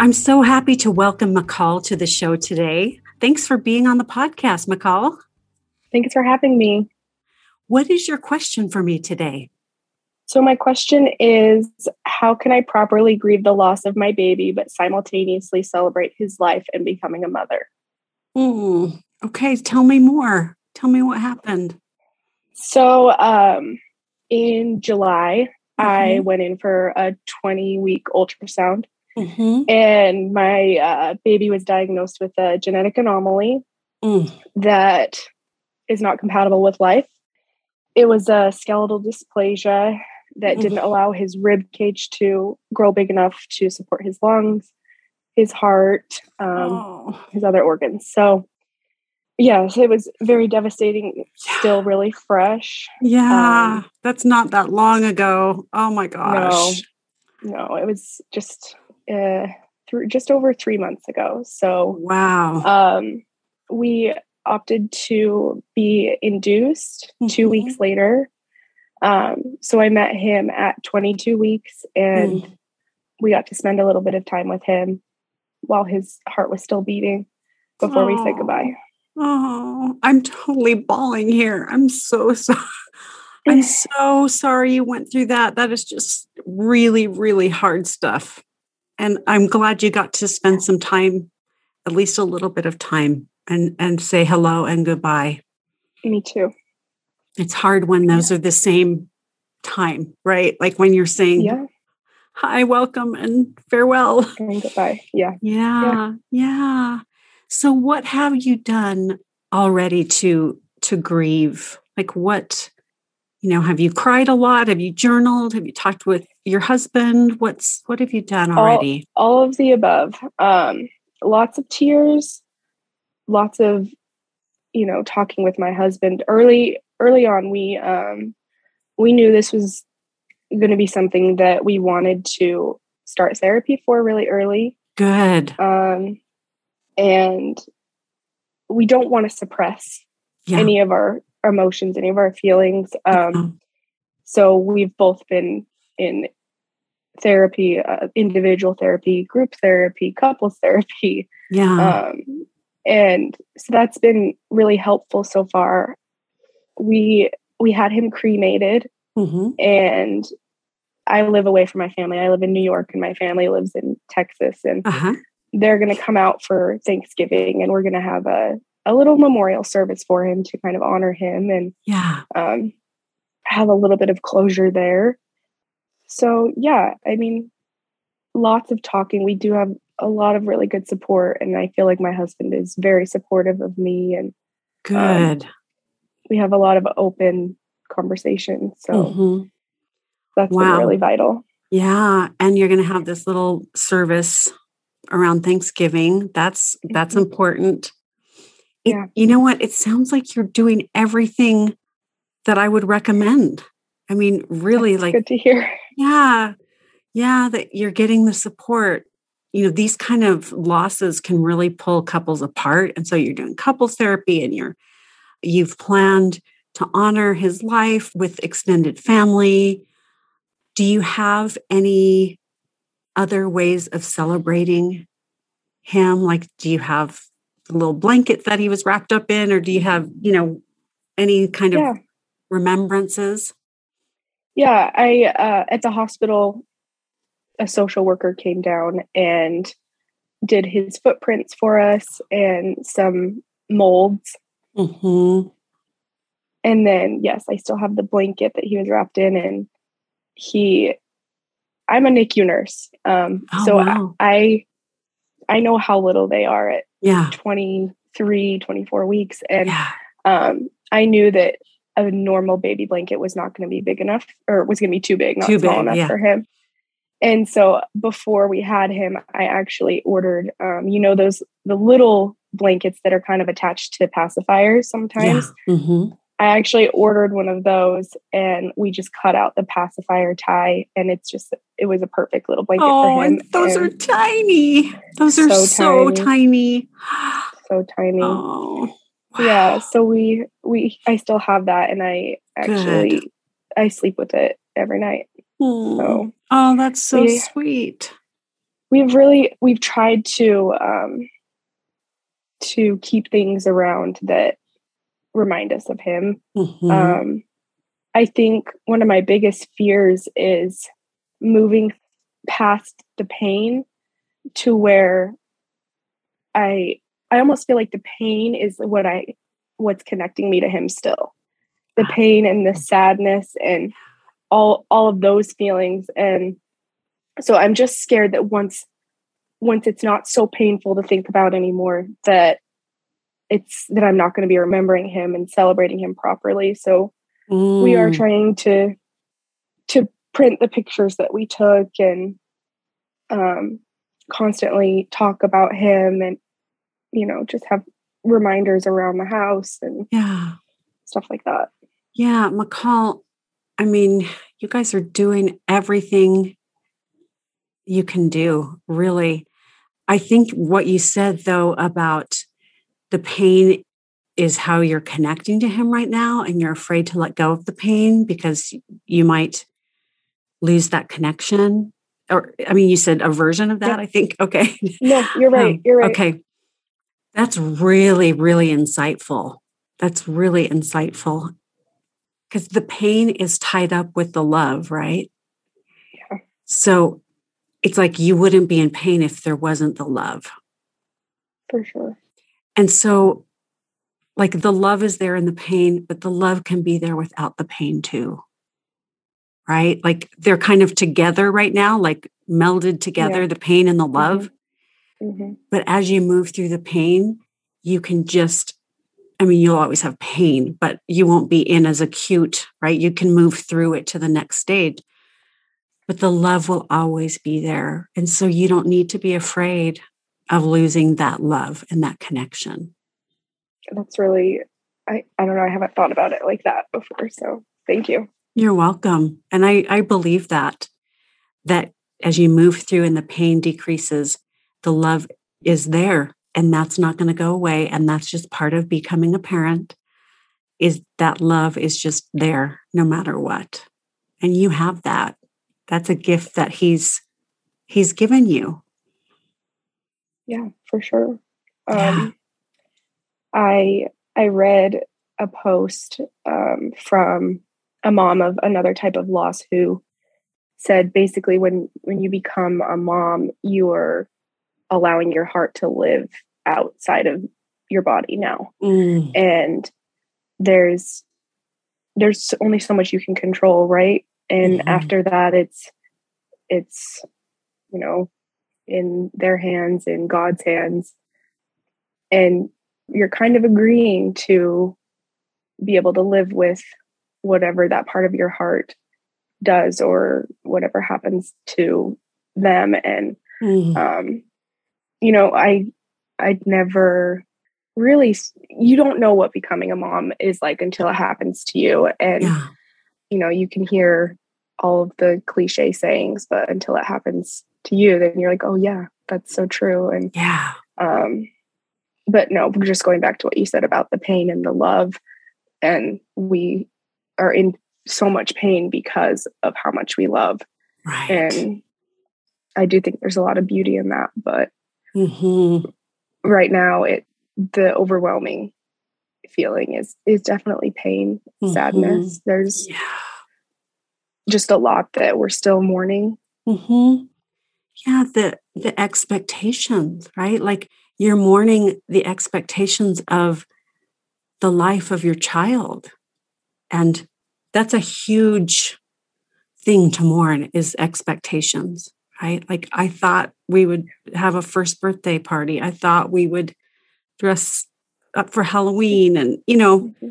I'm so happy to welcome McCall to the show today. Thanks for being on the podcast, McCall. Thanks for having me. What is your question for me today? So, my question is How can I properly grieve the loss of my baby, but simultaneously celebrate his life and becoming a mother? Mm, okay, tell me more. Tell me what happened. So, um, in July, mm-hmm. I went in for a 20 week ultrasound. Mm-hmm. And my uh, baby was diagnosed with a genetic anomaly mm. that is not compatible with life. It was a skeletal dysplasia that mm. didn't allow his rib cage to grow big enough to support his lungs, his heart, um, oh. his other organs. So, yes, it was very devastating, still really fresh. Yeah, um, that's not that long ago. Oh my gosh. No, no, it was just uh, through just over three months ago. So wow. Um, we opted to be induced mm-hmm. two weeks later. Um, so I met him at 22 weeks, and mm. we got to spend a little bit of time with him while his heart was still beating before oh. we said goodbye. Oh, I'm totally bawling here. I'm so sorry. I'm so sorry you went through that. That is just really, really hard stuff. And I'm glad you got to spend some time, at least a little bit of time, and and say hello and goodbye. Me too. It's hard when those yeah. are the same time, right? Like when you're saying yeah. hi, welcome, and farewell. And goodbye. Yeah. yeah. Yeah. Yeah. So what have you done already to to grieve? Like what you know have you cried a lot? Have you journaled? Have you talked with your husband? What's what have you done already? all, all of the above. Um lots of tears lots of you know talking with my husband. Early early on we um we knew this was going to be something that we wanted to start therapy for really early. Good. Um and we don't want to suppress yeah. any of our emotions, any of our feelings. Um, mm-hmm. So we've both been in therapy, uh, individual therapy, group therapy, couples therapy. Yeah. Um, and so that's been really helpful so far. We we had him cremated, mm-hmm. and I live away from my family. I live in New York, and my family lives in Texas, and uh-huh. they're going to come out for Thanksgiving, and we're going to have a a little memorial service for him to kind of honor him and yeah. um, have a little bit of closure there. So yeah i mean lots of talking. We do have a lot of really good support and i feel like my husband is very supportive of me and um, good. um, we have a lot of open conversations so mm-hmm. that's wow. really vital. Yeah and you're going to have this little service around thanksgiving. That's that's mm-hmm. Important yeah. you know what? It sounds like you're doing everything that I would recommend. I mean, really That's like good to hear. Yeah. Yeah, that you're getting the support. You know, these kind of losses can really pull couples apart. And so you're doing couples therapy and you're you've planned to honor his life with extended family. Do you have any other ways of celebrating him? Like, do you have little blanket that he was wrapped up in, or do you have, you know, any kind yeah. of remembrances? Yeah, I uh, at the hospital, a social worker came down and did his footprints for us and some molds. Mm-hmm. And then, yes, I still have the blanket that he was wrapped in, and he. I'm a NICU nurse, um, oh, so wow. I I know how little they are at yeah 23 24 weeks and yeah. um, i knew that a normal baby blanket was not going to be big enough or was going to be too big not too small big, enough yeah. for him and so before we had him, I actually ordered, um, you know, those the little blankets that are kind of attached to pacifiers sometimes. Yeah. Mm-hmm. I actually ordered one of those and we just cut out the pacifier tie and it's just it was a perfect little blanket oh, for him. And those and are tiny. Those are so, so tiny. tiny. So tiny. Oh. Wow. Yeah. So we we I still have that and I actually Good. I sleep with it every night. Mm. So Oh, that's so we, sweet. We've really we've tried to um to keep things around that remind us of him. Mm-hmm. Um, I think one of my biggest fears is moving past the pain to where I I almost feel like the pain is what I what's connecting me to him still. The pain and the sadness and all all of those feelings and so I'm just scared that once once it's not so painful to think about anymore that it's that I'm not going to be remembering him and celebrating him properly. So mm. we are mm. trying to to print the pictures that we took and um, constantly talk about him and you know just have reminders around the house and yeah stuff like that. Yeah, McCall. I mean, you guys are doing everything you can do. Really, I think what you said though about the pain is how you're connecting to him right now and you're afraid to let go of the pain because you might lose that connection or i mean you said a version of that yeah. i think okay. No you're right you're right. okay. That's really really insightful. That's really insightful because the pain is tied up with the love right? Yeah. So it's like you wouldn't be in pain if there wasn't the love. For sure and so, like the love is there in the pain, but the love can be there without the pain too. Right? Like they're kind of together right now, like melded together, yeah. the pain and the mm-hmm. love. Mm-hmm. Mm-hmm. But as you move through the pain, you can just, I mean, you'll always have pain, but you won't be in as acute, right? You can move through it to the next stage but the love will always be there. And so you don't need to be afraid of losing that love and that connection. That's really, I, I don't know, I haven't thought about it like that before. So thank you. You're welcome. And I, I believe that, that as you move through and the pain decreases, the love is there and that's not going to go away. And that's just part of becoming a parent is that love is just there no matter what. And you have that. That's a gift that he's he's given you yeah, for sure. Yeah. Um, I I read a post um, from a mom of another type of loss who said basically when when you become a mom, you are allowing your heart to live outside of your body now, mm. and there's there's only so much you can control, right? And mm-hmm. after that, it's it's you know in their hands, in God's hands. And you're kind of agreeing to be able to live with whatever that part of your heart does or whatever happens to them. And, mm. um, you know, I, I'd never really, you don't know what becoming a mom is like until it happens to you. And, yeah. you know, you can hear all of the cliche sayings, but until it happens to you, then you're like, oh yeah, that's so true. And yeah. Um, but no, we're just going back to what you said about the pain and the love. And we are in so much pain because of how much we love. Right. And I do think there's a lot of beauty in that, but mm-hmm. right now it the overwhelming feeling is is definitely pain, mm-hmm. sadness. There's yeah. just a lot that we're still mourning. Mm-hmm yeah the the expectations right? Like you're mourning the expectations of the life of your child. And that's a huge thing to mourn is expectations right? Like i thought we would have a first birthday party. I thought we would dress up for halloween and you know mm-hmm.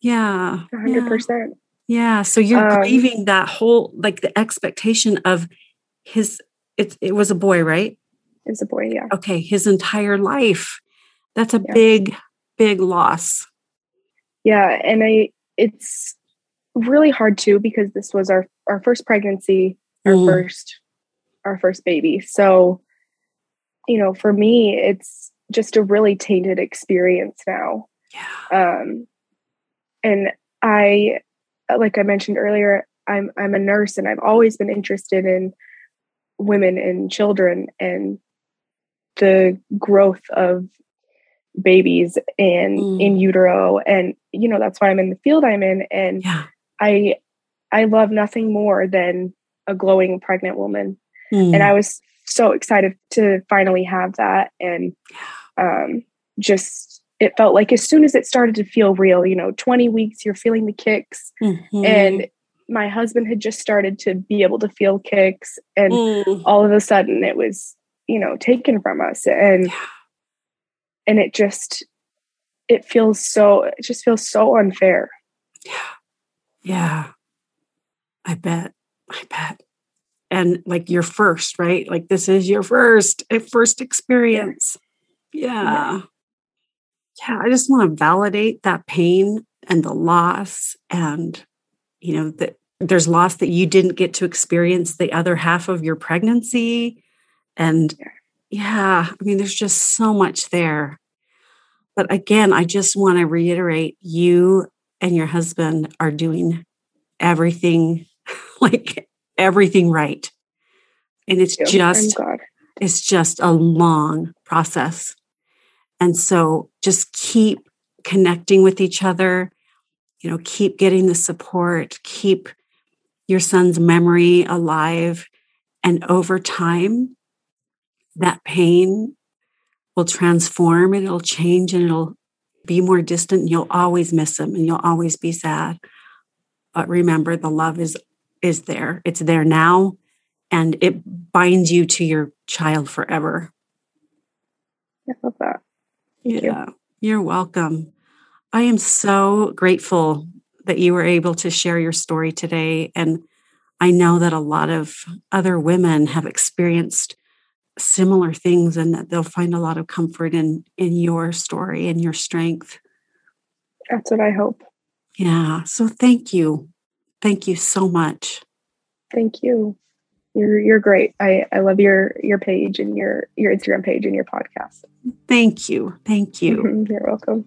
yeah 100% yeah, yeah. so you're um, grieving that whole like the expectation of his it, it was a boy, right? It was a boy, yeah. Okay, his entire life. That's a yeah. big, big loss. Yeah, and I it's really hard too because this was our our first pregnancy, our mm. first our first baby. So, you know, for me, it's just a really tainted experience now. Yeah. Um, and I, like I mentioned earlier, I'm I'm a nurse, and I've always been interested in women and children and the growth of babies and mm. in utero and you know that's why i'm in the field i'm in and yeah. i i love nothing more than a glowing pregnant woman mm. and i was so excited to finally have that and um just it felt like as soon as it started to feel real you know 20 weeks you're feeling the kicks mm-hmm. and my husband had just started to be able to feel kicks and mm. all of a sudden it was you know taken from us. And yeah. and it just it feels so it just feels so unfair. Yeah. Yeah. I bet. I bet. And like your first right? Like this is your first first experience. Yeah. yeah. Yeah i just want to validate that pain and the loss and you know that there's loss that you didn't get to experience the other half of your pregnancy. And yeah. i mean there's just so much there. But again i just want to reiterate you and your husband are doing everything like everything right. And it's just it's just a long process. And so just keep connecting with each other you know keep getting the support keep your son's memory alive and over time that pain will transform and it'll change and it'll be more distant and you'll always miss him and you'll always be sad. But remember the love is is there. It's there now and it binds you to your child forever. I love that. Thank yeah. You. you're welcome I am so grateful that you were able to share your story today. And I know that a lot of other women have experienced similar things and that they'll find a lot of comfort in in your story and your strength. That's what I hope. Yeah. So thank you. Thank you so much. Thank you. You're you're great. I, I love your your page and your your Instagram page and your podcast. Thank you. Thank you. You're welcome.